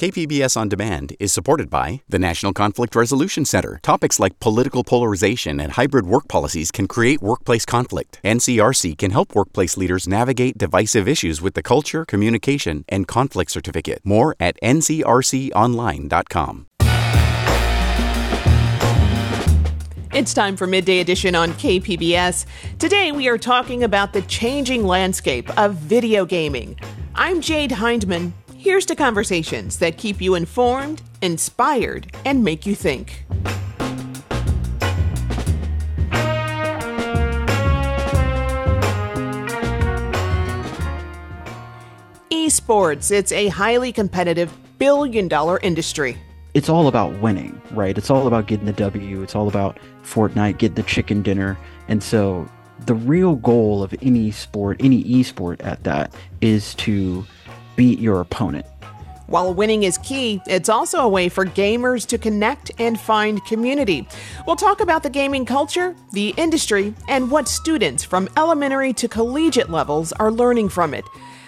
KPBS On Demand is supported by the National Conflict Resolution Center. Topics like political polarization and hybrid work policies can create workplace conflict. NCRC can help workplace leaders navigate divisive issues with the Culture, Communication, and Conflict Certificate. More at ncrconline.com. It's time for Midday Edition on KPBS. Today we are talking about the changing landscape of video gaming. I'm Jade Hindman. Here's to conversations that keep you informed, inspired, and make you think. Esports, it's a highly competitive billion dollar industry. It's all about winning, right? It's all about getting the W. It's all about Fortnite, getting the chicken dinner. And so the real goal of any sport, any esport at that, is to beat your opponent. While winning is key, it's also a way for gamers to connect and find community. We'll talk about the gaming culture, the industry, and what students from elementary to collegiate levels are learning from it.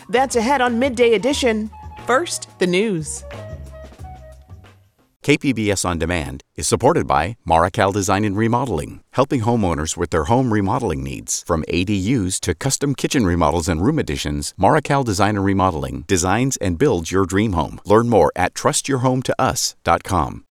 That's ahead on Midday Edition. First, the news. KPBS On Demand is supported by Marical Design and Remodeling, helping homeowners with their home remodeling needs. From ADUs to custom kitchen remodels and room additions, Marical Design and Remodeling designs and builds your dream home. Learn more at trustyourhometous.com.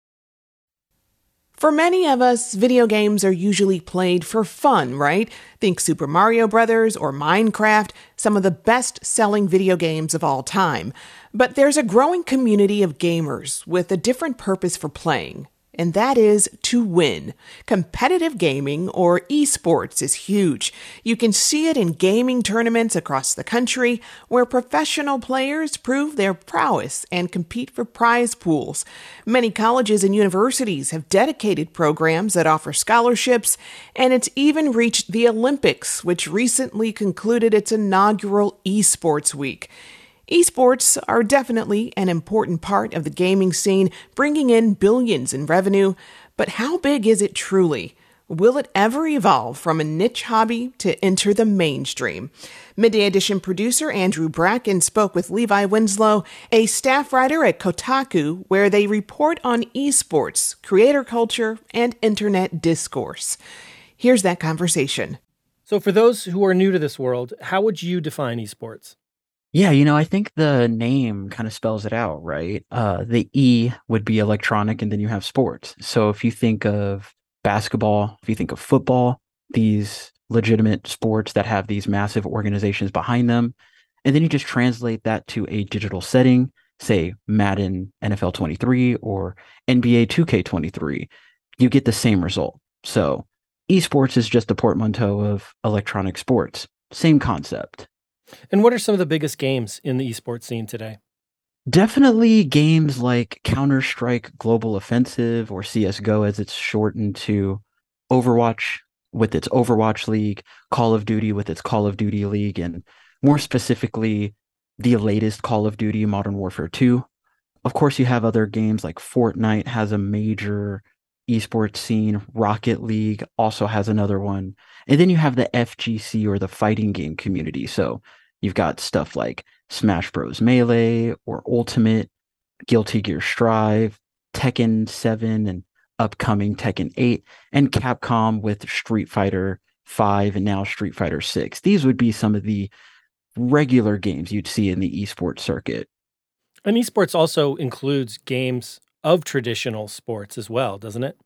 For many of us, video games are usually played for fun, right? Think Super Mario Brothers or Minecraft, some of the best selling video games of all time. But there's a growing community of gamers with a different purpose for playing and that is to win. Competitive gaming or esports is huge. You can see it in gaming tournaments across the country where professional players prove their prowess and compete for prize pools. Many colleges and universities have dedicated programs that offer scholarships, and it's even reached the Olympics, which recently concluded its inaugural esports week. Esports are definitely an important part of the gaming scene, bringing in billions in revenue, but how big is it truly? Will it ever evolve from a niche hobby to enter the mainstream? Midday Edition producer Andrew Bracken spoke with Levi Winslow, a staff writer at Kotaku, where they report on esports, creator culture, and internet discourse. Here's that conversation. So, for those who are new to this world, how would you define esports? Yeah, you know, I think the name kind of spells it out, right? Uh, the E would be electronic, and then you have sports. So if you think of basketball, if you think of football, these legitimate sports that have these massive organizations behind them, and then you just translate that to a digital setting, say Madden NFL 23 or NBA 2K23, you get the same result. So esports is just a portmanteau of electronic sports. Same concept. And what are some of the biggest games in the esports scene today? Definitely games like Counter Strike Global Offensive or CSGO, as it's shortened to Overwatch with its Overwatch League, Call of Duty with its Call of Duty League, and more specifically, the latest Call of Duty Modern Warfare 2. Of course, you have other games like Fortnite has a major esports scene, Rocket League also has another one. And then you have the FGC or the fighting game community. So You've got stuff like Smash Bros. Melee or Ultimate, Guilty Gear Strive, Tekken 7, and upcoming Tekken 8, and Capcom with Street Fighter 5 and now Street Fighter 6. These would be some of the regular games you'd see in the esports circuit. And esports also includes games of traditional sports as well, doesn't it?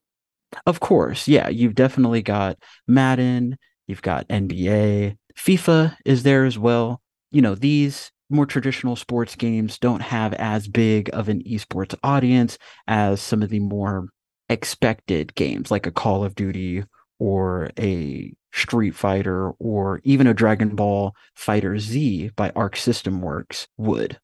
Of course. Yeah. You've definitely got Madden, you've got NBA, FIFA is there as well you know, these more traditional sports games don't have as big of an esports audience as some of the more expected games like a Call of Duty or a Street Fighter or even a Dragon Ball FighterZ by Arc System Works would.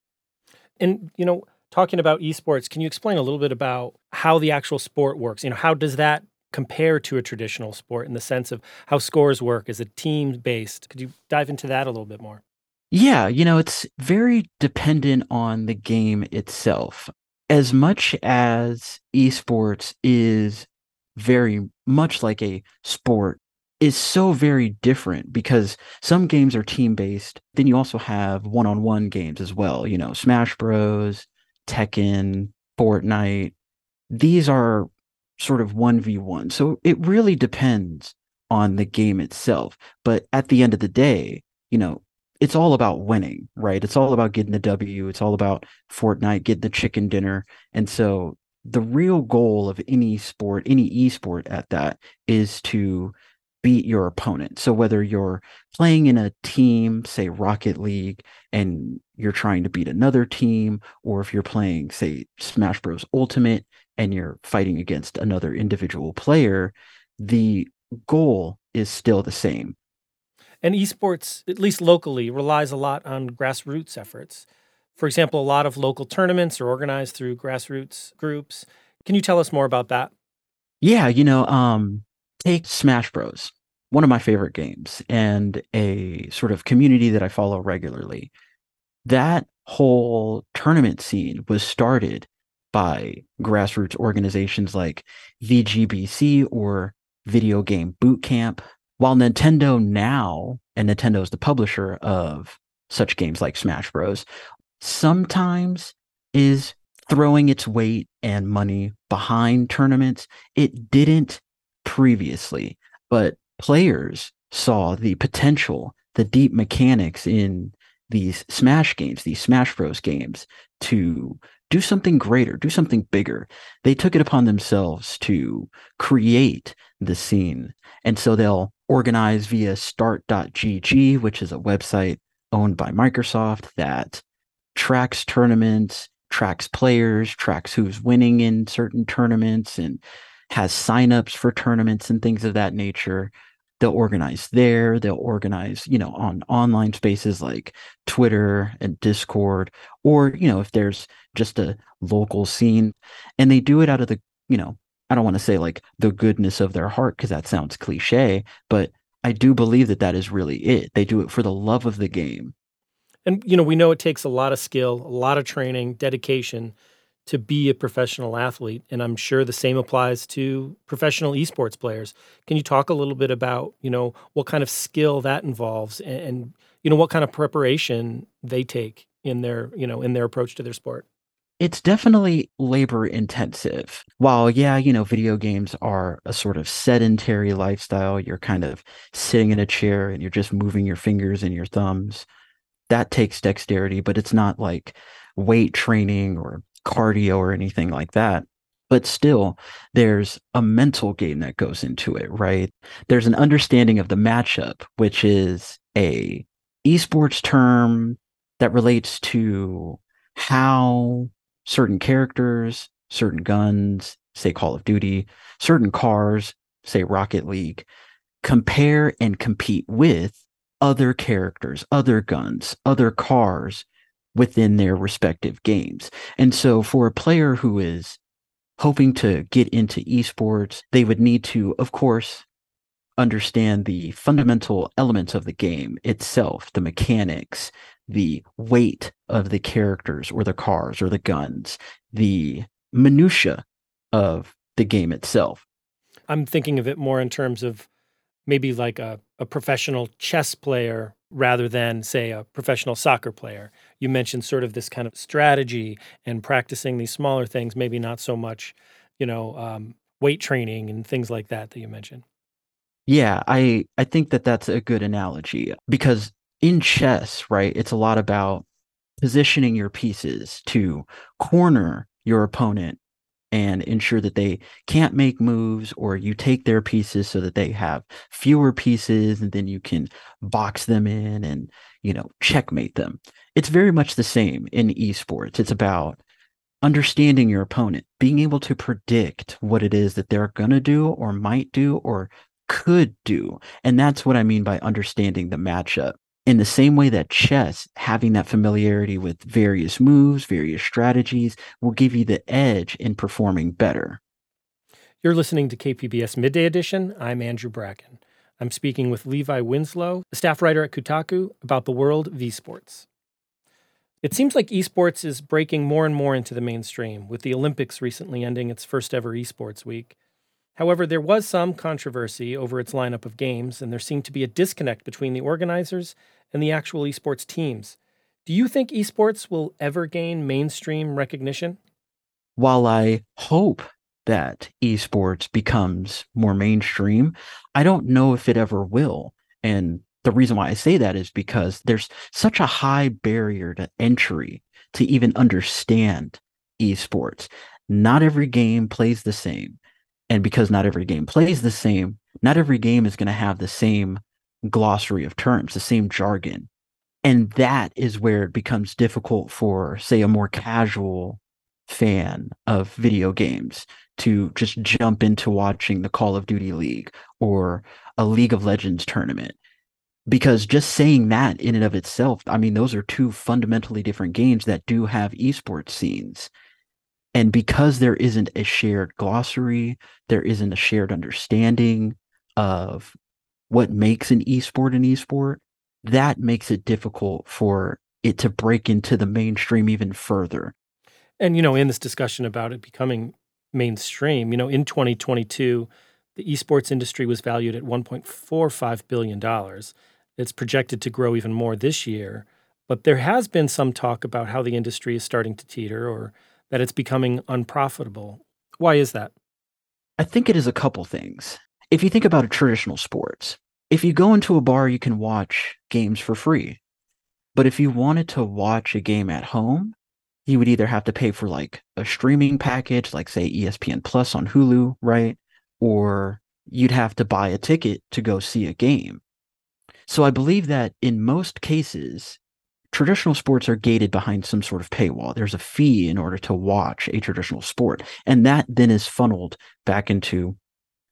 And, you know, talking about esports, can you explain a little bit about how the actual sport works? You know, how does that compare to a traditional sport in the sense of how scores work? Is it team based? Could you dive into that a little bit more? Yeah, you know, it's very dependent on the game itself. As much as esports is very much like a sport, is so very different because some games are team based. Then you also have one on one games as well, you know, Smash Bros, Tekken, Fortnite. These are sort of 1v1. So it really depends on the game itself. But at the end of the day, you know, it's all about winning, right? It's all about getting the W. It's all about Fortnite, getting the chicken dinner. And so the real goal of any sport, any esport at that is to beat your opponent. So whether you're playing in a team, say Rocket League, and you're trying to beat another team, or if you're playing, say, Smash Bros. Ultimate and you're fighting against another individual player, the goal is still the same. And esports, at least locally, relies a lot on grassroots efforts. For example, a lot of local tournaments are organized through grassroots groups. Can you tell us more about that? Yeah, you know, um, take Smash Bros, one of my favorite games, and a sort of community that I follow regularly. That whole tournament scene was started by grassroots organizations like VGBC or Video Game Boot Camp. While Nintendo now, and Nintendo is the publisher of such games like Smash Bros, sometimes is throwing its weight and money behind tournaments. It didn't previously, but players saw the potential, the deep mechanics in these Smash games, these Smash Bros games to do something greater, do something bigger. They took it upon themselves to create the scene. And so they'll organize via start.gg, which is a website owned by Microsoft that tracks tournaments, tracks players, tracks who's winning in certain tournaments, and has signups for tournaments and things of that nature. They'll organize there. They'll organize, you know, on online spaces like Twitter and Discord, or, you know, if there's just a local scene and they do it out of the, you know, I don't want to say like the goodness of their heart because that sounds cliche, but I do believe that that is really it. They do it for the love of the game. And, you know, we know it takes a lot of skill, a lot of training, dedication to be a professional athlete. And I'm sure the same applies to professional esports players. Can you talk a little bit about, you know, what kind of skill that involves and, and you know, what kind of preparation they take in their, you know, in their approach to their sport? It's definitely labor intensive. While, yeah, you know, video games are a sort of sedentary lifestyle, you're kind of sitting in a chair and you're just moving your fingers and your thumbs. That takes dexterity, but it's not like weight training or cardio or anything like that. But still, there's a mental game that goes into it, right? There's an understanding of the matchup, which is a esports term that relates to how certain characters, certain guns, say Call of Duty, certain cars, say Rocket League, compare and compete with other characters, other guns, other cars within their respective games. And so for a player who is hoping to get into esports, they would need to, of course, understand the fundamental elements of the game itself, the mechanics, the weight of the characters or the cars or the guns, the minutia of the game itself. I'm thinking of it more in terms of maybe like a, a professional chess player rather than, say, a professional soccer player. You mentioned sort of this kind of strategy and practicing these smaller things, maybe not so much, you know, um, weight training and things like that that you mentioned. Yeah, I I think that that's a good analogy because in chess, right, it's a lot about positioning your pieces to corner your opponent and ensure that they can't make moves or you take their pieces so that they have fewer pieces and then you can box them in and you know checkmate them. It's very much the same in esports. It's about understanding your opponent being able to predict what it is that they're going to do or might do or could do. And that's what i mean by understanding the matchup in the same way that chess, having that familiarity with various moves, various strategies, will give you the edge in performing better. You're listening to KPBS Midday Edition. I'm Andrew Bracken. I'm speaking with Levi Winslow, a staff writer at Kotaku, about the world of esports. It seems like esports is breaking more and more into the mainstream, with the Olympics recently ending its first ever esports week. However, there was some controversy over its lineup of games, and there seemed to be a disconnect between the organizers and the actual esports teams. Do you think esports will ever gain mainstream recognition? While I hope that esports becomes more mainstream, I don't know if it ever will. And the reason why I say that is because there's such a high barrier to entry to even understand esports. Not every game plays the same. And because not every game plays the same, not every game is going to have the same glossary of terms, the same jargon. And that is where it becomes difficult for, say, a more casual fan of video games to just jump into watching the Call of Duty League or a League of Legends tournament. Because just saying that in and of itself, I mean, those are two fundamentally different games that do have esports scenes. And because there isn't a shared glossary, there isn't a shared understanding of what makes an esport an esport, that makes it difficult for it to break into the mainstream even further. And, you know, in this discussion about it becoming mainstream, you know, in 2022, the esports industry was valued at $1.45 billion. It's projected to grow even more this year. But there has been some talk about how the industry is starting to teeter or that it's becoming unprofitable. Why is that? I think it is a couple things. If you think about a traditional sports, if you go into a bar, you can watch games for free. But if you wanted to watch a game at home, you would either have to pay for like a streaming package, like say ESPN Plus on Hulu, right? Or you'd have to buy a ticket to go see a game. So I believe that in most cases, traditional sports are gated behind some sort of paywall. There's a fee in order to watch a traditional sport. And that then is funneled back into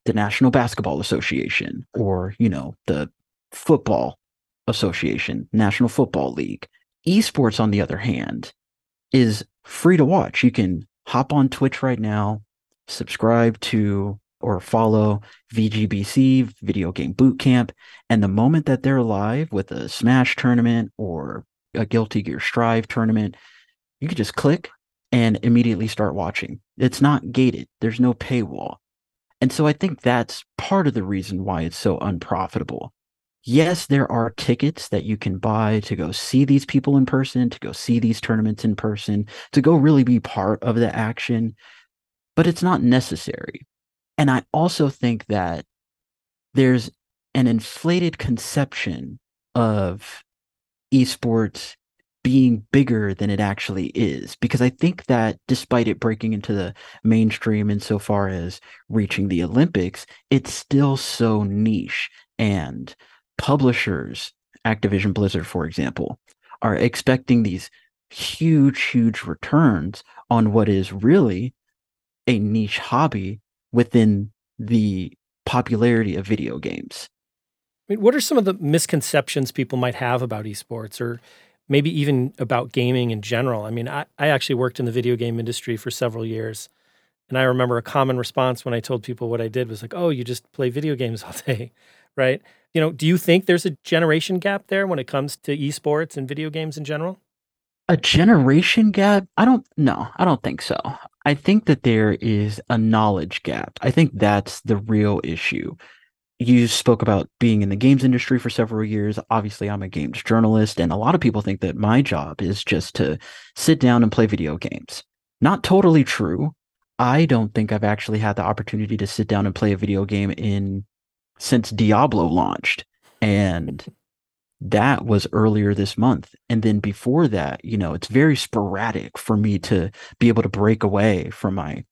the National Basketball Association or, you know, the Football Association, National Football League. Esports, on the other hand, is free to watch. You can hop on Twitch right now, subscribe to or follow VGBC, Video Game Boot Camp, and the moment that they're live with a Smash tournament or a Guilty Gear Strive tournament, you can just click and immediately start watching. It's not gated. There's no paywall. And so I think that's part of the reason why it's so unprofitable. Yes, there are tickets that you can buy to go see these people in person, to go see these tournaments in person, to go really be part of the action, but it's not necessary. And I also think that there's an inflated conception of esports being bigger than it actually is because i think that despite it breaking into the mainstream insofar as reaching the olympics it's still so niche. And publishers activision blizzard for example are expecting these huge huge returns on what is really a niche hobby within the popularity of video games mean, what are some of the misconceptions people might have about esports or maybe even about gaming in general? I mean, I, I actually worked in the video game industry for several years. And I remember a common response when I told people what I did was like, oh, you just play video games all day, right? You know, do you think there's a generation gap there when it comes to esports and video games in general? A generation gap? I don't no, I don't think so. I think that there is a knowledge gap. I think that's the real issue you spoke about being in the games industry for several years. Obviously, I'm a games journalist, and a lot of people think that my job is just to sit down and play video games. Not totally true. I don't think I've actually had the opportunity to sit down and play a video game in since Diablo launched. And that was earlier this month. And then before that, you know, it's very sporadic for me to be able to break away from my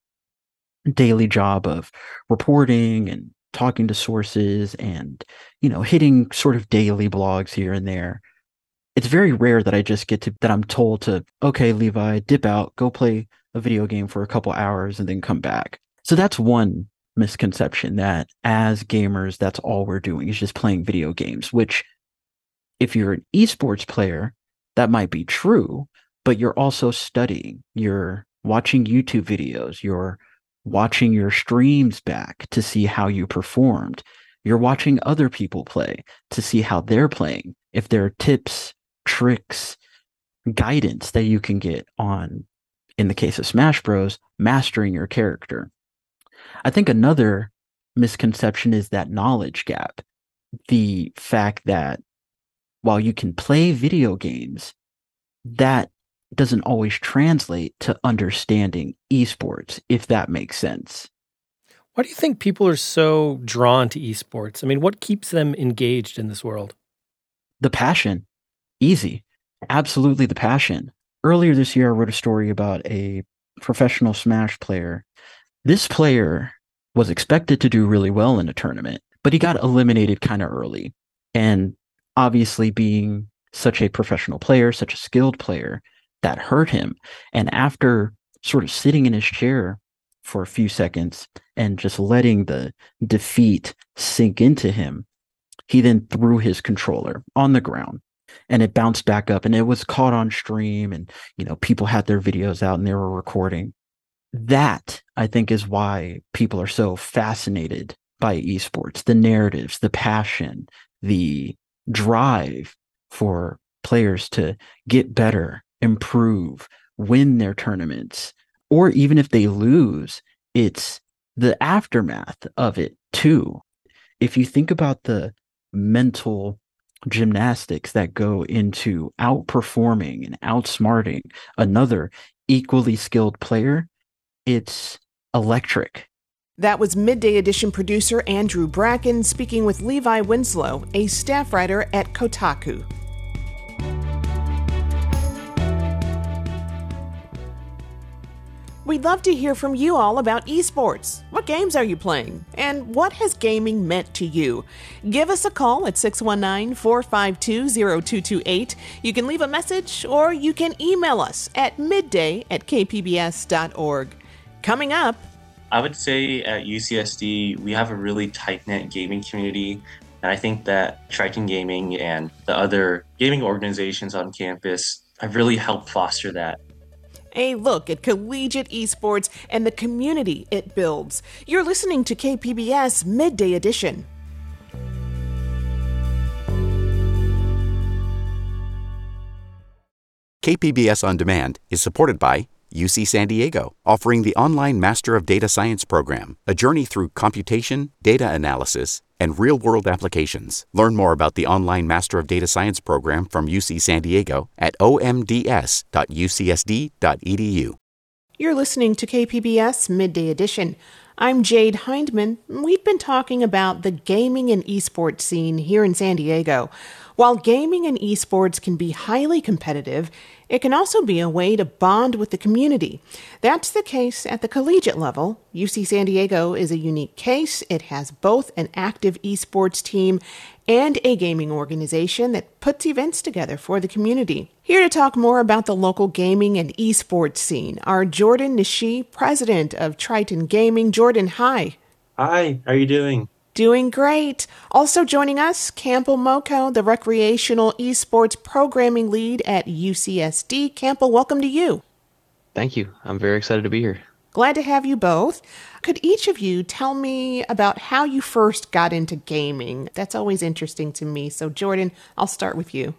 daily job of reporting and talking to sources and you know hitting sort of daily blogs here and there. It's very rare that i just get to that i'm told to okay levi dip out go play a video game for a couple hours and then come back. So that's one misconception that as gamers that's all we're doing is just playing video games which if you're an esports player that might be true but you're also studying you're watching youtube videos you're watching your streams back to see how you performed. You're watching other people play to see how they're playing. If there are tips, tricks, guidance that you can get on, in the case of Smash Bros, mastering your character. I think another misconception is that knowledge gap. The fact that while you can play video games, that doesn't always translate to understanding esports, if that makes sense. Why do you think people are so drawn to esports? I mean, what keeps them engaged in this world? The passion. Easy. Absolutely the passion. Earlier this year, I wrote a story about a professional Smash player. This player was expected to do really well in a tournament, but he got eliminated kind of early. And obviously, being such a professional player, such a skilled player, that hurt him. And after sort of sitting in his chair for a few seconds and just letting the defeat sink into him, he then threw his controller on the ground and it bounced back up and it was caught on stream and you know people had their videos out and they were recording that i think is why people are so fascinated by esports the narratives the passion the drive for players to get better improve win their tournaments or even if they lose it's the aftermath of it too if you think about the mental gymnastics that go into outperforming and outsmarting another equally skilled player, it's electric. That was Midday Edition producer Andrew Bracken speaking with Levi Winslow, a staff writer at Kotaku. We'd love to hear from you all about esports. What games are you playing? And what has gaming meant to you? Give us a call at 619 452 0228. You can leave a message or you can email us at midday at kpbs.org. Coming up, I would say at UCSD, we have a really tight knit gaming community. And I think that Triton Gaming and the other gaming organizations on campus have really helped foster that a look at collegiate esports and the community it builds. You're listening to KPBS Midday Edition. KPBS On Demand is supported by UC San Diego, offering the online Master of Data Science program, a journey through computation, data analysis, and real world applications. Learn more about the online Master of Data Science program from UC San Diego at omds.ucsd.edu. You're listening to KPBS Midday Edition. I'm Jade Hindman. We've been talking about the gaming and esports scene here in San Diego. While gaming and esports can be highly competitive, it can also be a way to bond with the community. That's the case at the collegiate level. UC San Diego is a unique case. It has both an active esports team and a gaming organization that puts events together for the community. Here to talk more about the local gaming and esports scene are Jordan Nishi, president of Triton Gaming. Jordan, hi. Hi, how are you doing? Doing great. Also joining us, Campbell Moko, the recreational esports programming lead at UCSD. Campbell, welcome to you. Thank you. I'm very excited to be here. Glad to have you both. Could each of you tell me about how you first got into gaming? That's always interesting to me. So, Jordan, I'll start with you.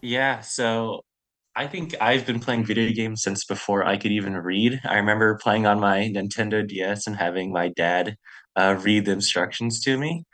Yeah, so I think I've been playing video games since before I could even read. I remember playing on my Nintendo DS and having my dad uh, read the instructions to me.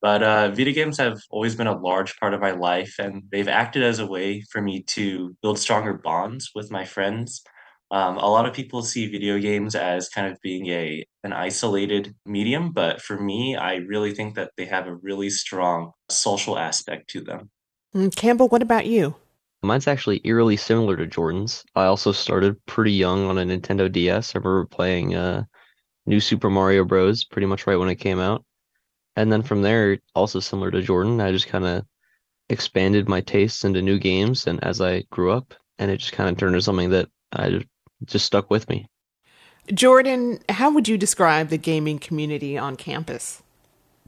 But uh, video games have always been a large part of my life, and they've acted as a way for me to build stronger bonds with my friends. Um, a lot of people see video games as kind of being a an isolated medium, but for me, I really think that they have a really strong social aspect to them. Mm, Campbell, what about you? Mine's actually eerily similar to Jordan's. I also started pretty young on a Nintendo DS. I remember playing uh, New Super Mario Bros. pretty much right when it came out. And then from there, also similar to Jordan, I just kind of expanded my tastes into new games. And as I grew up, and it just kind of turned into something that I just stuck with me. Jordan, how would you describe the gaming community on campus?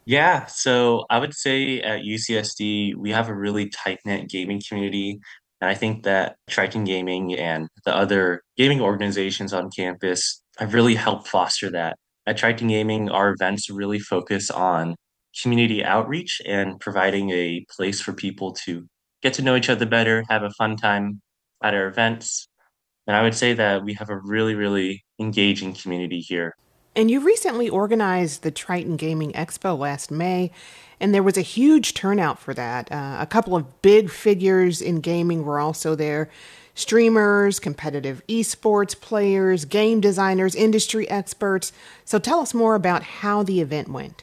Yeah, so I would say at UCSD, we have a really tight knit gaming community. And I think that Triton Gaming and the other gaming organizations on campus have really helped foster that. At Triton Gaming, our events really focus on community outreach and providing a place for people to get to know each other better, have a fun time at our events. And I would say that we have a really, really engaging community here. And you recently organized the Triton Gaming Expo last May, and there was a huge turnout for that. Uh, a couple of big figures in gaming were also there. Streamers, competitive esports players, game designers, industry experts. So tell us more about how the event went.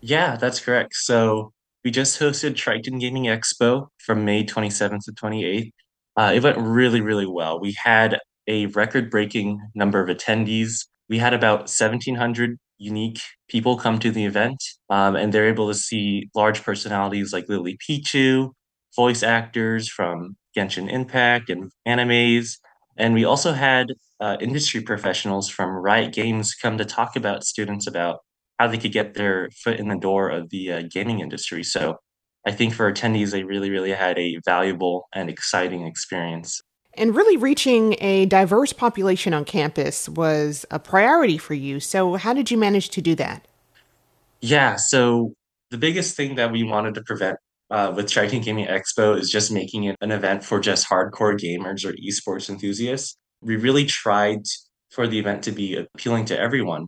Yeah, that's correct. So we just hosted Triton Gaming Expo from May 27th to 28th. Uh, it went really, really well. We had a record breaking number of attendees. We had about 1,700 unique people come to the event, um, and they're able to see large personalities like Lily Pichu, voice actors from Genshin Impact and animes. And we also had uh, industry professionals from Riot Games come to talk about students about how they could get their foot in the door of the uh, gaming industry. So I think for attendees, they really, really had a valuable and exciting experience. And really reaching a diverse population on campus was a priority for you. So, how did you manage to do that? Yeah, so the biggest thing that we wanted to prevent uh, with Triton Gaming Expo is just making it an event for just hardcore gamers or esports enthusiasts. We really tried for the event to be appealing to everyone.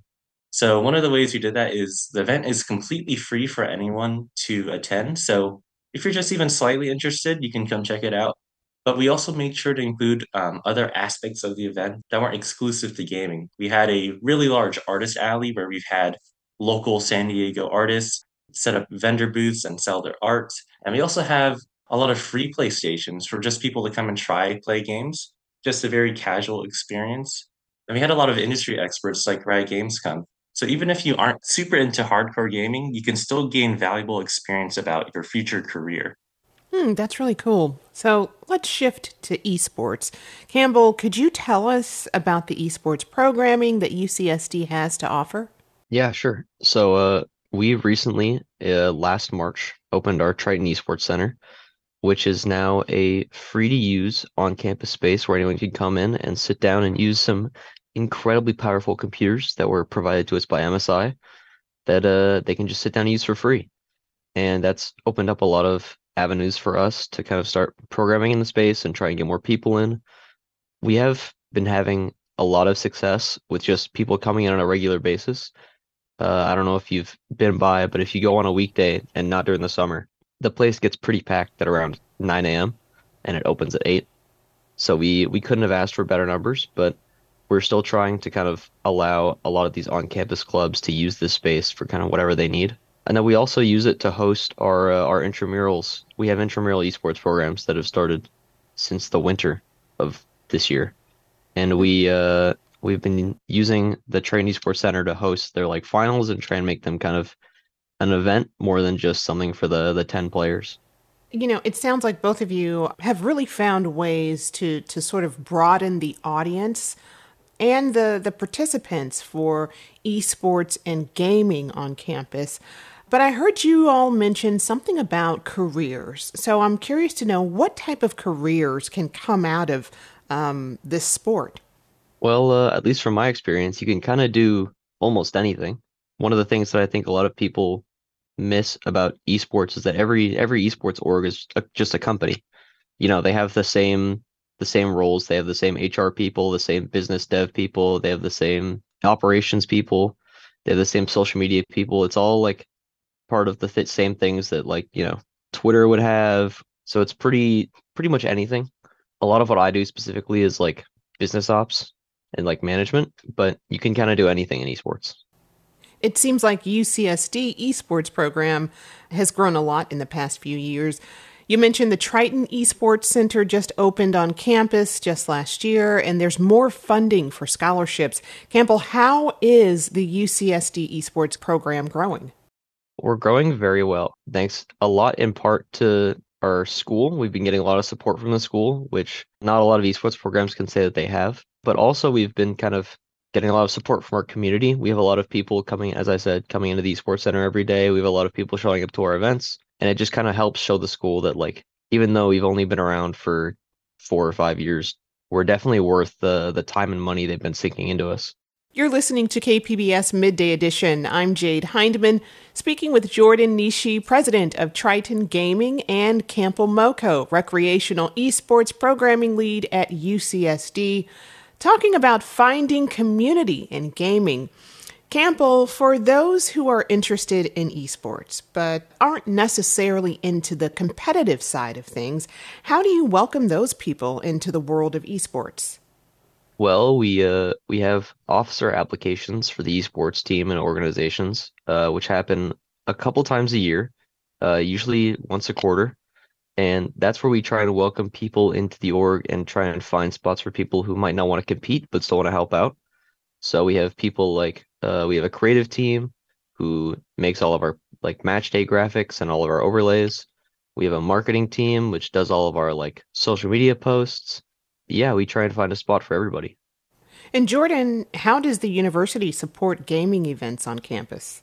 So, one of the ways we did that is the event is completely free for anyone to attend. So, if you're just even slightly interested, you can come check it out. But we also made sure to include um, other aspects of the event that weren't exclusive to gaming. We had a really large artist alley where we've had local San Diego artists set up vendor booths and sell their art. And we also have a lot of free play stations for just people to come and try play games, just a very casual experience. And we had a lot of industry experts like Riot Games come. So even if you aren't super into hardcore gaming, you can still gain valuable experience about your future career. Hmm, that's really cool. So let's shift to esports. Campbell, could you tell us about the esports programming that UCSD has to offer? Yeah, sure. So uh, we recently, uh, last March, opened our Triton Esports Center, which is now a free to use on campus space where anyone can come in and sit down and use some incredibly powerful computers that were provided to us by MSI that uh, they can just sit down and use for free. And that's opened up a lot of avenues for us to kind of start programming in the space and try and get more people in. We have been having a lot of success with just people coming in on a regular basis. Uh, I don't know if you've been by, but if you go on a weekday and not during the summer, the place gets pretty packed at around 9 a.m. and it opens at 8. So we we couldn't have asked for better numbers, but we're still trying to kind of allow a lot of these on-campus clubs to use this space for kind of whatever they need. And then we also use it to host our uh, our intramurals. We have intramural esports programs that have started since the winter of this year, and we uh, we've been using the Triton Esports Center to host their like finals and try and make them kind of an event more than just something for the the ten players. You know, it sounds like both of you have really found ways to to sort of broaden the audience and the the participants for esports and gaming on campus. But I heard you all mention something about careers. So I'm curious to know what type of careers can come out of um, this sport. Well, uh, at least from my experience, you can kind of do almost anything. One of the things that I think a lot of people miss about esports is that every every esports org is a, just a company. You know, they have the same the same roles. They have the same HR people, the same business dev people. They have the same operations people. They have the same social media people. It's all like part of the th- same things that like you know Twitter would have. So it's pretty pretty much anything. A lot of what I do specifically is like business ops and like management, but you can kind of do anything in esports. It seems like UCSD esports program has grown a lot in the past few years. You mentioned the Triton Esports Center just opened on campus just last year, and there's more funding for scholarships. Campbell, how is the UCSD esports program growing? We're growing very well, thanks a lot in part to our school. We've been getting a lot of support from the school, which not a lot of esports programs can say that they have. But also, we've been kind of getting a lot of support from our community. We have a lot of people coming, as I said, coming into the esports center every day. We have a lot of people showing up to our events, and it just kind of helps show the school that, like, even though we've only been around for four or five years, we're definitely worth the the time and money they've been sinking into us. You're listening to KPBS Midday Edition. I'm Jade Hindman, speaking with Jordan Nishi, president of Triton Gaming, and Campbell Moko, recreational esports programming lead at UCSD, talking about finding community in gaming. Campbell, for those who are interested in esports but aren't necessarily into the competitive side of things, how do you welcome those people into the world of esports? Well, we uh we have officer applications for the esports team and organizations, uh, which happen a couple times a year, uh, usually once a quarter. And that's where we try and welcome people into the org and try and find spots for people who might not want to compete but still want to help out. So we have people like uh, we have a creative team who makes all of our like match day graphics and all of our overlays. We have a marketing team which does all of our like social media posts. Yeah, we try and find a spot for everybody. And Jordan, how does the university support gaming events on campus?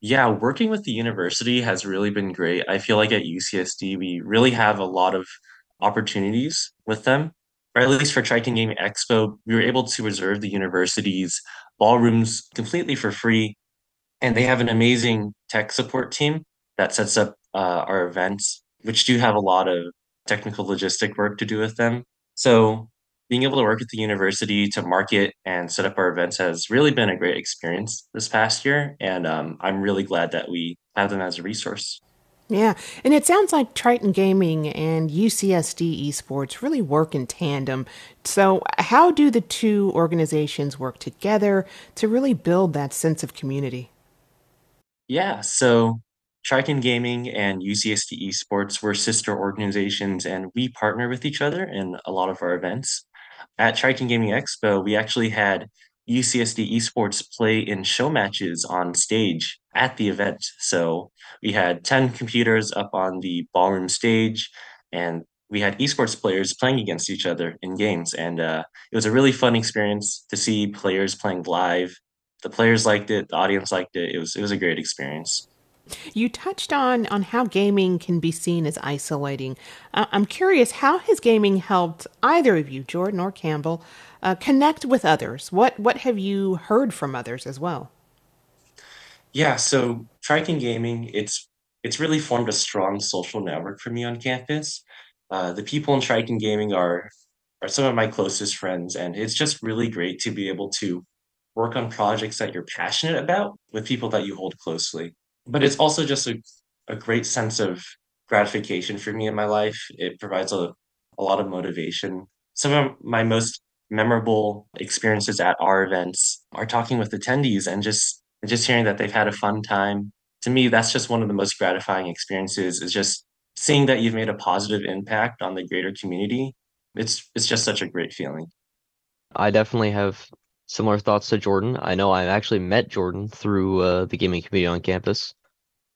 Yeah, working with the university has really been great. I feel like at UCSD, we really have a lot of opportunities with them, or at least for Triton Gaming Expo, we were able to reserve the university's ballrooms completely for free. And they have an amazing tech support team that sets up uh, our events, which do have a lot of technical logistic work to do with them. So being able to work with the university to market and set up our events has really been a great experience this past year. And um, I'm really glad that we have them as a resource. Yeah, and it sounds like Triton Gaming and UCSD Esports really work in tandem. So, how do the two organizations work together to really build that sense of community? Yeah, so Triton Gaming and UCSD Esports were sister organizations, and we partner with each other in a lot of our events at Triton Gaming Expo, we actually had UCSD esports play in show matches on stage at the event. So we had 10 computers up on the ballroom stage, and we had esports players playing against each other in games. And uh, it was a really fun experience to see players playing live. The players liked it, the audience liked it. It was, it was a great experience. You touched on on how gaming can be seen as isolating. Uh, I'm curious, how has gaming helped either of you, Jordan or Campbell, uh, connect with others? What what have you heard from others as well? Yeah, so Triton Gaming, it's it's really formed a strong social network for me on campus. Uh, the people in Triton Gaming are are some of my closest friends, and it's just really great to be able to work on projects that you're passionate about with people that you hold closely but it's also just a, a great sense of gratification for me in my life. It provides a, a lot of motivation. Some of my most memorable experiences at our events are talking with attendees and just just hearing that they've had a fun time. To me, that's just one of the most gratifying experiences is just seeing that you've made a positive impact on the greater community. It's it's just such a great feeling. I definitely have similar thoughts to Jordan. I know I actually met Jordan through uh, the gaming community on campus,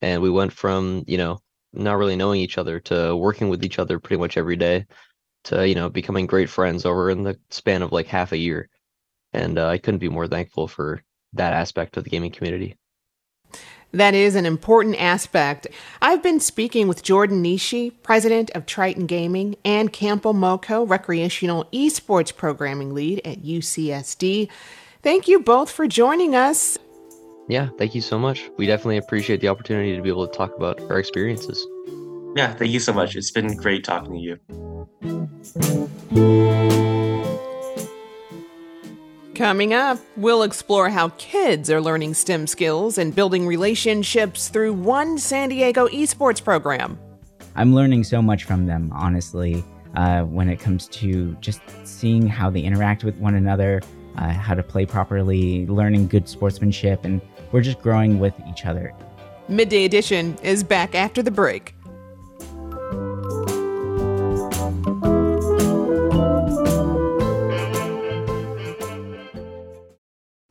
and we went from you know not really knowing each other to working with each other pretty much every day to you know becoming great friends over in the span of like half a year. And uh, I couldn't be more thankful for that aspect of the gaming community. That is an important aspect. I've been speaking with Jordan Nishi, president of Triton Gaming, and Campbell Moko, recreational esports programming lead at UCSD. Thank you both for joining us. Yeah, thank you so much. We definitely appreciate the opportunity to be able to talk about our experiences. Yeah, thank you so much. It's been great talking to you. Coming up, we'll explore how kids are learning STEM skills and building relationships through one San Diego esports program. I'm learning so much from them, honestly, uh, when it comes to just seeing how they interact with one another, uh, how to play properly, learning good sportsmanship, and we're just growing with each other. Midday Edition is back after the break.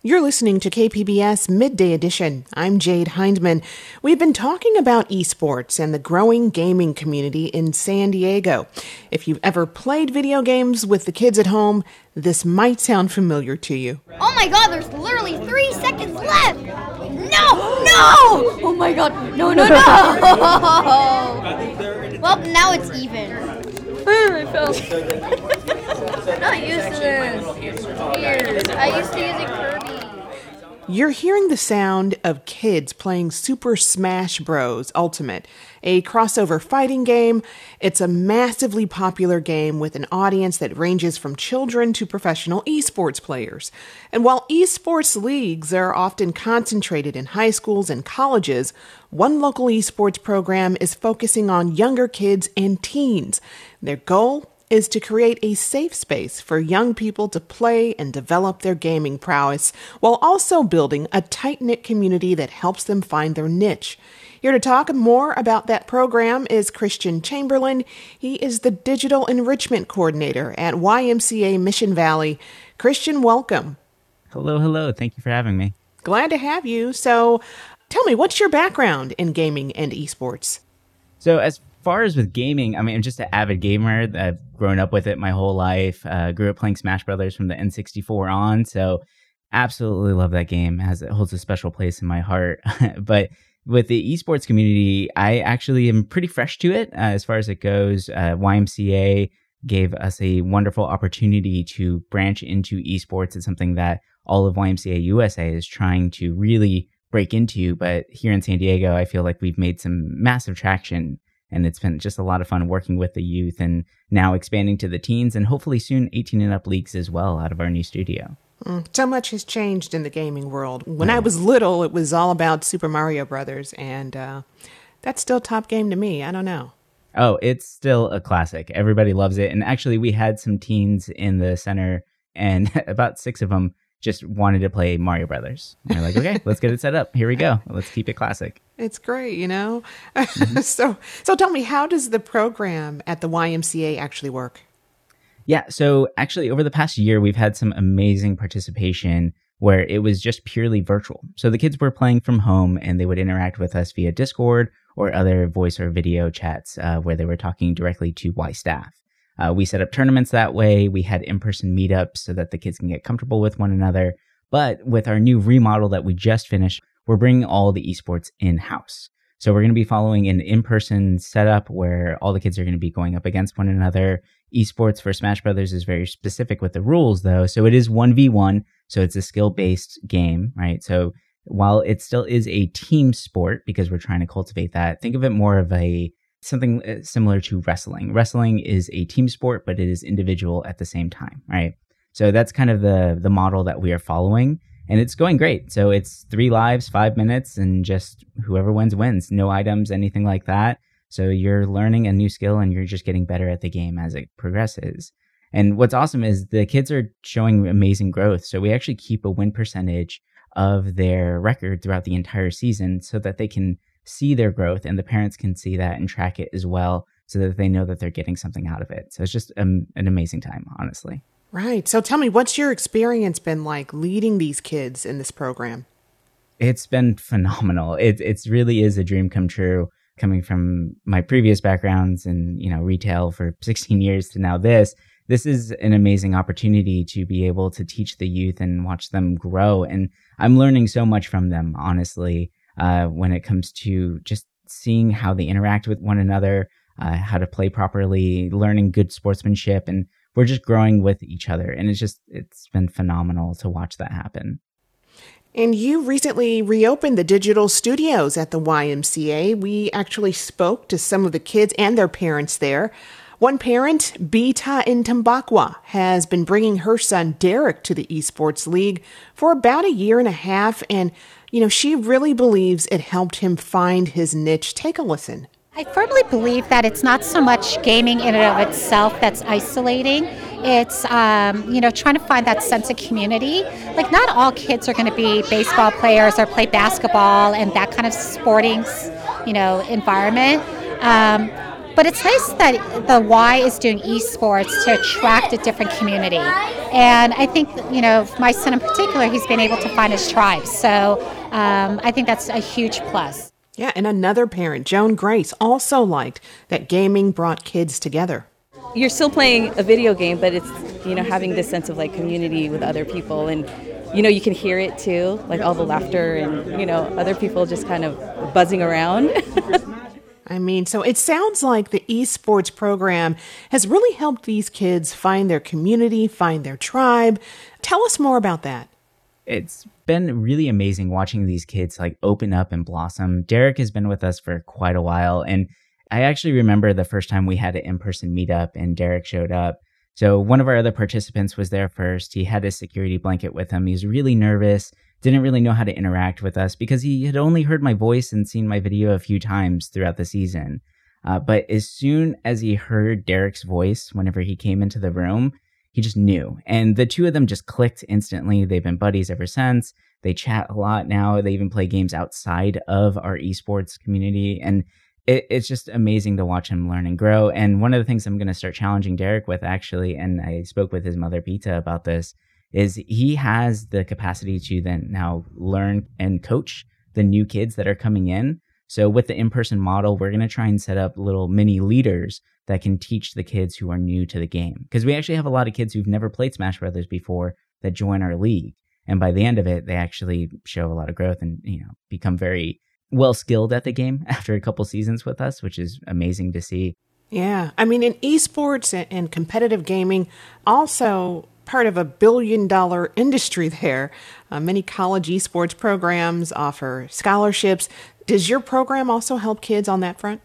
You're listening to KPBS Midday Edition. I'm Jade Hindman. We've been talking about esports and the growing gaming community in San Diego. If you've ever played video games with the kids at home, this might sound familiar to you. Oh my god, there's literally three seconds left! No! No! Oh my god, no, no, no! well, now it's even. I fell. I'm not used to this. Weird. I used to use it Kirby. You're hearing the sound of kids playing Super Smash Bros. Ultimate, a crossover fighting game. It's a massively popular game with an audience that ranges from children to professional esports players. And while esports leagues are often concentrated in high schools and colleges, one local esports program is focusing on younger kids and teens. Their goal is to create a safe space for young people to play and develop their gaming prowess while also building a tight knit community that helps them find their niche. Here to talk more about that program is Christian Chamberlain. He is the Digital Enrichment Coordinator at YMCA Mission Valley. Christian, welcome. Hello, hello. Thank you for having me. Glad to have you. So, tell me, what's your background in gaming and esports? So, as far as with gaming, I mean, I'm just an avid gamer. I've grown up with it my whole life. Uh, grew up playing Smash Brothers from the N64 on, so absolutely love that game. Has it holds a special place in my heart. but with the esports community, I actually am pretty fresh to it uh, as far as it goes. Uh, YMCA gave us a wonderful opportunity to branch into esports. It's something that all of YMCA USA is trying to really break into. But here in San Diego, I feel like we've made some massive traction and it's been just a lot of fun working with the youth and now expanding to the teens and hopefully soon 18 and up leagues as well out of our new studio. Mm, so much has changed in the gaming world. When yeah. I was little, it was all about Super Mario Brothers, and uh, that's still top game to me. I don't know. Oh, it's still a classic. Everybody loves it. And actually, we had some teens in the center, and about six of them just wanted to play Mario Brothers. And we're like, okay, let's get it set up. Here we go. Let's keep it classic. It's great, you know. Mm-hmm. so, so tell me, how does the program at the YMCA actually work? Yeah, so actually, over the past year, we've had some amazing participation where it was just purely virtual. So the kids were playing from home, and they would interact with us via Discord or other voice or video chats uh, where they were talking directly to Y staff. Uh, we set up tournaments that way. We had in person meetups so that the kids can get comfortable with one another. But with our new remodel that we just finished, we're bringing all the esports in house. So we're going to be following an in person setup where all the kids are going to be going up against one another. Esports for Smash Brothers is very specific with the rules, though. So it is 1v1. So it's a skill based game, right? So while it still is a team sport because we're trying to cultivate that, think of it more of a something uh, similar to wrestling. Wrestling is a team sport, but it is individual at the same time, right? So that's kind of the the model that we are following, and it's going great. So it's three lives, five minutes, and just whoever wins wins. No items, anything like that. So you're learning a new skill, and you're just getting better at the game as it progresses. And what's awesome is the kids are showing amazing growth. So we actually keep a win percentage of their record throughout the entire season, so that they can see their growth and the parents can see that and track it as well so that they know that they're getting something out of it. So it's just um, an amazing time, honestly. Right. So tell me, what's your experience been like leading these kids in this program? It's been phenomenal. It it really is a dream come true. Coming from my previous backgrounds and you know retail for 16 years to now this, this is an amazing opportunity to be able to teach the youth and watch them grow. And I'm learning so much from them, honestly uh, when it comes to just seeing how they interact with one another, uh, how to play properly, learning good sportsmanship, and we're just growing with each other. And it's just it's been phenomenal to watch that happen. And you recently reopened the digital studios at the YMCA. We actually spoke to some of the kids and their parents there. One parent, Bita Intambakwa, has been bringing her son Derek to the Esports League for about a year and a half, and you know, she really believes it helped him find his niche. Take a listen. I firmly believe that it's not so much gaming in and of itself that's isolating. It's um, you know trying to find that sense of community. Like not all kids are going to be baseball players or play basketball and that kind of sporting, you know, environment. Um, but it's nice that the Y is doing esports to attract a different community. And I think, you know, my son in particular, he's been able to find his tribe. So um, I think that's a huge plus. Yeah, and another parent, Joan Grace, also liked that gaming brought kids together. You're still playing a video game, but it's, you know, having this sense of like community with other people and you know, you can hear it too, like all the laughter and, you know, other people just kind of buzzing around. I mean, so it sounds like the esports program has really helped these kids find their community, find their tribe. Tell us more about that. It's been really amazing watching these kids like open up and blossom. Derek has been with us for quite a while. And I actually remember the first time we had an in person meetup and Derek showed up. So one of our other participants was there first. He had his security blanket with him. He was really nervous, didn't really know how to interact with us because he had only heard my voice and seen my video a few times throughout the season. Uh, but as soon as he heard Derek's voice, whenever he came into the room, he just knew. And the two of them just clicked instantly. They've been buddies ever since. They chat a lot now. They even play games outside of our esports community. And it, it's just amazing to watch him learn and grow. And one of the things I'm going to start challenging Derek with, actually, and I spoke with his mother, Pita, about this, is he has the capacity to then now learn and coach the new kids that are coming in. So with the in-person model, we're going to try and set up little mini leaders that can teach the kids who are new to the game. Because we actually have a lot of kids who've never played Smash Brothers before that join our league. And by the end of it, they actually show a lot of growth and, you know, become very well skilled at the game after a couple seasons with us, which is amazing to see. Yeah. I mean, in esports and competitive gaming, also part of a billion dollar industry there. Uh, many college esports programs offer scholarships. Does your program also help kids on that front?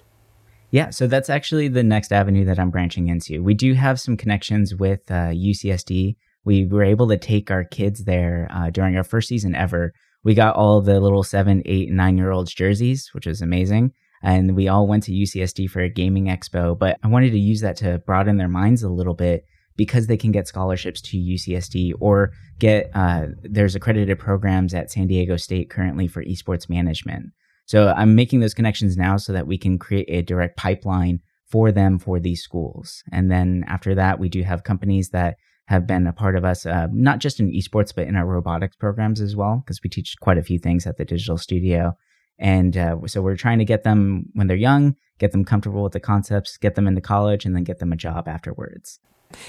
Yeah, so that's actually the next avenue that I'm branching into. We do have some connections with uh, UCSD. We were able to take our kids there uh, during our first season ever we got all the little seven, eight, nine year olds jerseys, which was amazing. And we all went to UCSD for a gaming expo, but I wanted to use that to broaden their minds a little bit because they can get scholarships to UCSD or get, uh, there's accredited programs at San Diego State currently for esports management. So I'm making those connections now so that we can create a direct pipeline for them for these schools. And then after that, we do have companies that have been a part of us, uh, not just in esports, but in our robotics programs as well, because we teach quite a few things at the digital studio. And uh, so we're trying to get them when they're young, get them comfortable with the concepts, get them into college, and then get them a job afterwards.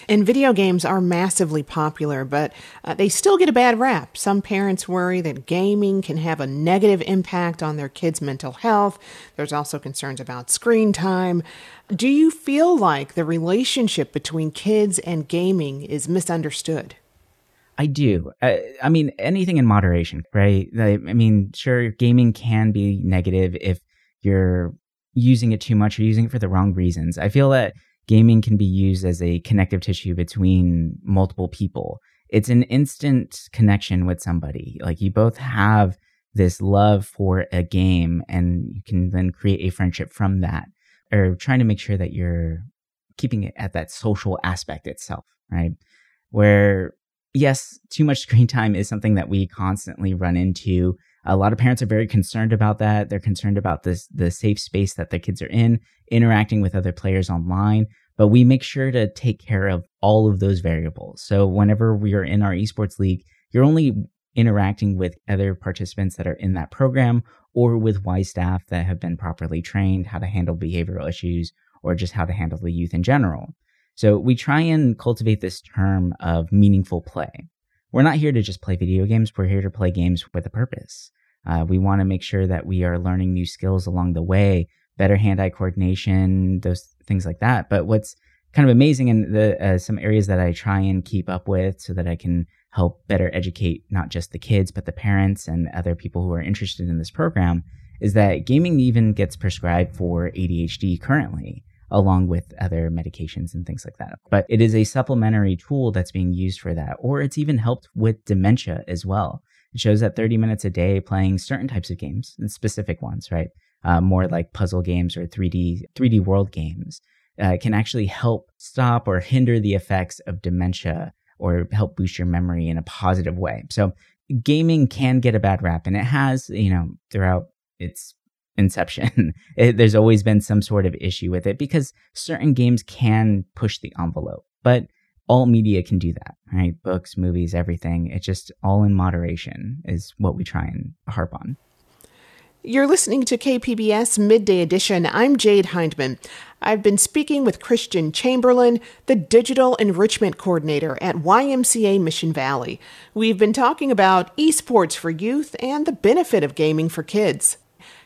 And video games are massively popular, but uh, they still get a bad rap. Some parents worry that gaming can have a negative impact on their kids' mental health. There's also concerns about screen time. Do you feel like the relationship between kids and gaming is misunderstood? I do. I, I mean, anything in moderation, right? I, I mean, sure, gaming can be negative if you're using it too much or using it for the wrong reasons. I feel that gaming can be used as a connective tissue between multiple people. It's an instant connection with somebody. Like you both have this love for a game and you can then create a friendship from that or trying to make sure that you're keeping it at that social aspect itself, right? Where yes, too much screen time is something that we constantly run into. A lot of parents are very concerned about that. They're concerned about this the safe space that their kids are in, interacting with other players online. But we make sure to take care of all of those variables. So whenever we are in our esports league, you're only interacting with other participants that are in that program or with Y staff that have been properly trained how to handle behavioral issues or just how to handle the youth in general. So we try and cultivate this term of meaningful play. We're not here to just play video games. We're here to play games with a purpose. Uh, we want to make sure that we are learning new skills along the way, better hand-eye coordination, those things like that. But what's kind of amazing in the uh, some areas that I try and keep up with so that I can help better educate not just the kids but the parents and other people who are interested in this program is that gaming even gets prescribed for ADHD currently along with other medications and things like that. But it is a supplementary tool that's being used for that, or it's even helped with dementia as well. It shows that 30 minutes a day playing certain types of games, specific ones, right? Uh, more like puzzle games or 3D 3D world games, uh, can actually help stop or hinder the effects of dementia or help boost your memory in a positive way. So gaming can get a bad rap, and it has, you know, throughout its inception. It, there's always been some sort of issue with it because certain games can push the envelope, but all media can do that, right? Books, movies, everything. It's just all in moderation is what we try and harp on. You're listening to KPBS Midday Edition. I'm Jade Hindman. I've been speaking with Christian Chamberlain, the Digital Enrichment Coordinator at YMCA Mission Valley. We've been talking about esports for youth and the benefit of gaming for kids.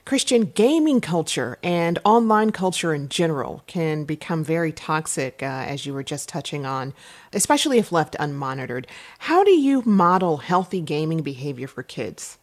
Christian gaming culture and online culture in general can become very toxic, uh, as you were just touching on, especially if left unmonitored. How do you model healthy gaming behavior for kids?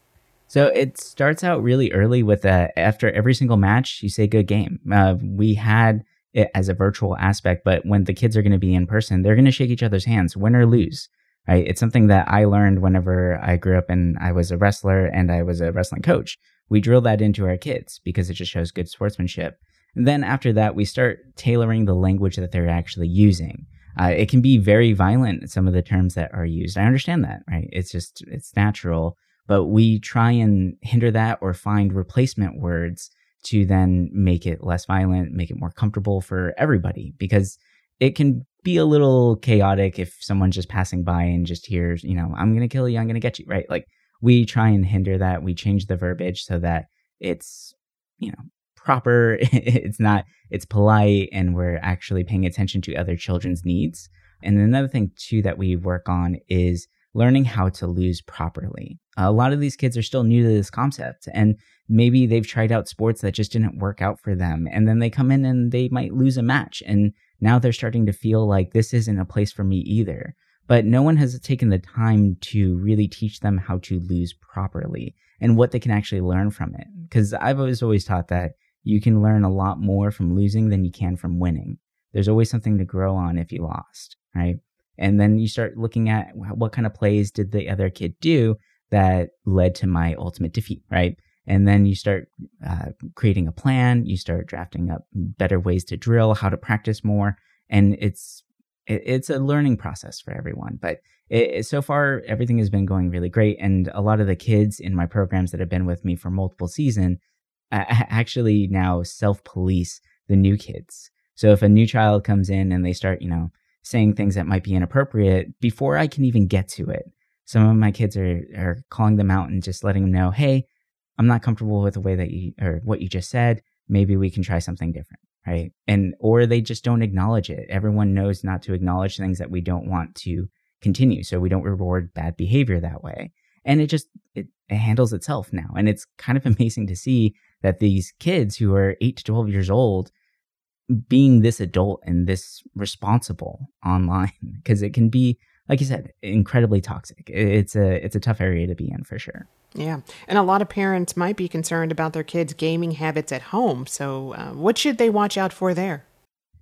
So it starts out really early with a, after every single match, you say good game. Uh, we had it as a virtual aspect, but when the kids are going to be in person, they're going to shake each other's hands, win or lose. Right? It's something that I learned whenever I grew up and I was a wrestler and I was a wrestling coach. We drill that into our kids because it just shows good sportsmanship. And then after that, we start tailoring the language that they're actually using. Uh, it can be very violent, some of the terms that are used. I understand that, right? It's just, it's natural but we try and hinder that or find replacement words to then make it less violent, make it more comfortable for everybody because it can be a little chaotic if someone's just passing by and just hears, you know, I'm going to kill you, I'm going to get you, right? Like we try and hinder that. We change the verbiage so that it's, you know, proper, it's not, it's polite, and we're actually paying attention to other children's needs. And another thing too that we work on is learning how to lose properly. A lot of these kids are still new to this concept and maybe they've tried out sports that just didn't work out for them. And then they come in and they might lose a match. And now they're starting to feel like this isn't a place for me either. But no one has taken the time to really teach them how to lose properly and what they can actually learn from it. Because I've always, always taught that you can learn a lot more from losing than you can from winning. There's always something to grow on if you lost, right? And then you start looking at what kind of plays did the other kid do that led to my ultimate defeat, right? And then you start uh, creating a plan. You start drafting up better ways to drill, how to practice more, and it's it, it's a learning process for everyone. But it, so far, everything has been going really great, and a lot of the kids in my programs that have been with me for multiple seasons uh, actually now self police the new kids. So if a new child comes in and they start, you know, saying things that might be inappropriate before I can even get to it. Some of my kids are, are calling them out and just letting them know, hey, I'm not comfortable with the way that you or what you just said. Maybe we can try something different. Right. And, or they just don't acknowledge it. Everyone knows not to acknowledge things that we don't want to continue. So we don't reward bad behavior that way. And it just, it, it handles itself now. And it's kind of amazing to see that these kids who are eight to 12 years old being this adult and this responsible online because it can be like you said incredibly toxic. It's a it's a tough area to be in for sure. Yeah. And a lot of parents might be concerned about their kids gaming habits at home. So uh, what should they watch out for there?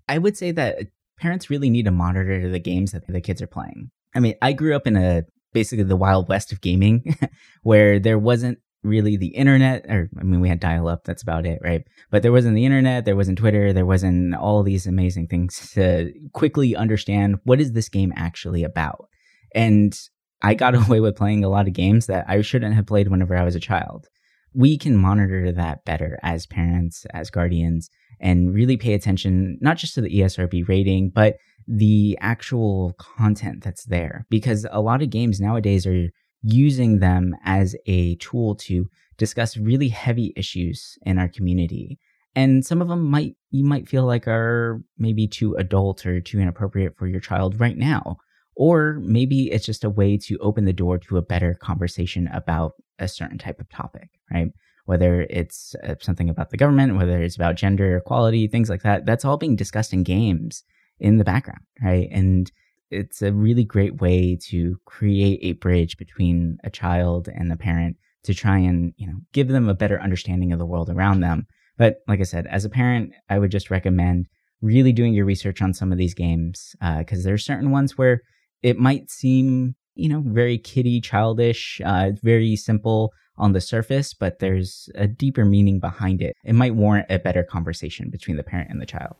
I would say that parents really need to monitor the games that the kids are playing. I mean i grew up in a basically the wild west of gaming where there wasn't really the internet or i mean we had dial up that's about it right? But there wasn't the internet there wasn't twitter there wasn't all these amazing things to quickly understand what is this game actually about. And i got away with playing a lot of games that i shouldn't have played whenever i was a child. We can monitor that better as parents as guardians and really pay attention not just to the esrb rating but the actual content that's there. Because a lot of games nowadays are using them as a tool to discuss really heavy issues in our community. And some of them might, you might feel like are maybe too adult or too inappropriate for your child right now. Or maybe it's just a way to open the door to a better conversation about a certain type of topic, right? Whether it's uh, something about the government, whether it's about gender equality, things like that, that's all being discussed in games in the background, right? And it's a really great way to create a bridge between a child and a parent to try and you know give them a better understanding of the world around them. But like i said as a parent i would just recommend really doing your research on some of these games because uh, are certain ones where it might seem you know very kiddie childish uh, very simple on the surface but there's a deeper meaning behind it. It might warrant a better conversation between the parent and the child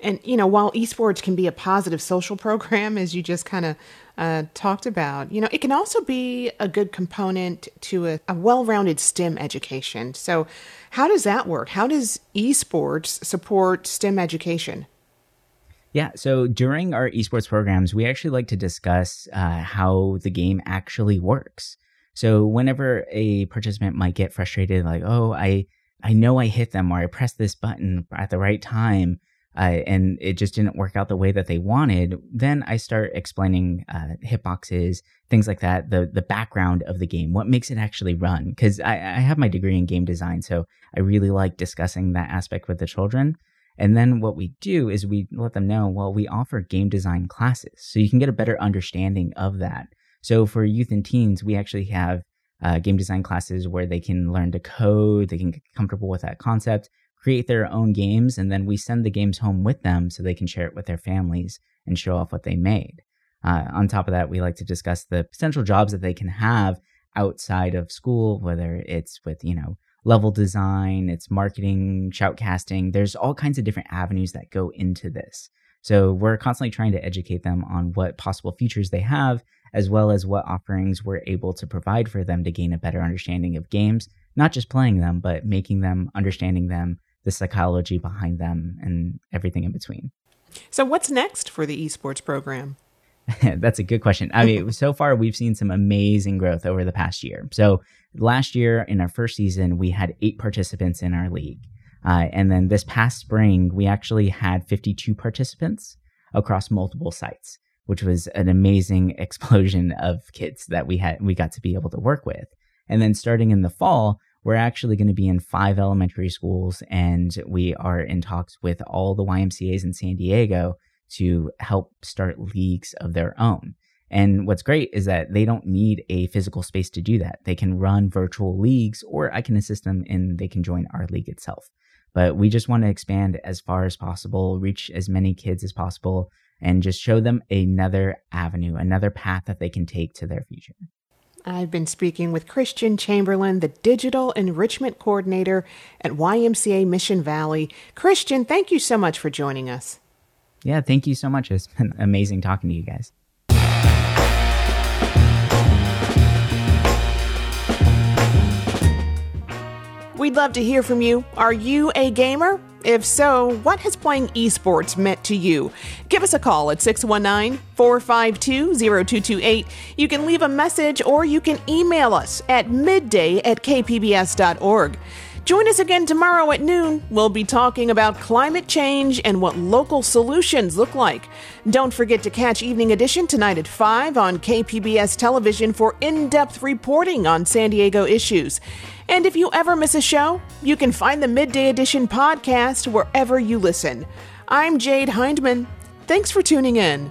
and, you know, while esports can be a positive social program, as you just kind of uh, talked about, you know, it can also be a good component to a, a well rounded STEM education. So, how does that work? How does esports support STEM education? Yeah, so during our esports programs, we actually like to discuss uh, how the game actually works. So, whenever a participant might get frustrated, like, oh, I, I know I hit them or I pressed this button at the right time, uh, and it just didn't work out the way that they wanted, then I start explaining uh, hitboxes, things like that, the the background of the game, what makes it actually run. Because I, I have my degree in game design, so I really like discussing that aspect with the children. And then what we do is we let them know, well, we offer game design classes, so you can get a better understanding of that. So for youth and teens, we actually have uh, game design classes where they can learn to code, they can get comfortable with that concept, create their own games, and then we send the games home with them so they can share it with their families and show off what they made. Uh, on top of that, we like to discuss the potential jobs that they can have outside of school, whether it's with, you know, level design, it's marketing, shoutcasting. There's all kinds of different avenues that go into this. So we're constantly trying to educate them on what possible features they have, as well as what offerings we're able to provide for them to gain a better understanding of games, not just playing them, but making them, understanding them, the psychology behind them, and everything in between. So, what's next for the esports program? That's a good question. I mean, so far we've seen some amazing growth over the past year. So, last year in our first season, we had eight participants in our league. Uh, and then this past spring, we actually had 52 participants across multiple sites, which was an amazing explosion of kids that we had we got to be able to work with. And then starting in the fall, we're actually going to be in five elementary schools, and we are in talks with all the YMCA's in San Diego to help start leagues of their own. And what's great is that they don't need a physical space to do that. They can run virtual leagues, or I can assist them and they can join our league itself. But we just want to expand as far as possible, reach as many kids as possible, and just show them another avenue, another path that they can take to their future. I've been speaking with Christian Chamberlain, the Digital Enrichment Coordinator at YMCA Mission Valley. Christian, thank you so much for joining us. Yeah, thank you so much. It's been amazing talking to you guys. We'd love to hear from you. Are you a gamer? If so, what has playing esports meant to you? Give us a call at 619 452 0228. You can leave a message or you can email us at midday at kpbs.org. Join us again tomorrow at noon. We'll be talking about climate change and what local solutions look like. Don't forget to catch Evening Edition tonight at 5 on KPBS television for in depth reporting on San Diego issues. And if you ever miss a show, you can find the Midday Edition podcast wherever you listen. I'm Jade Hindman. Thanks for tuning in.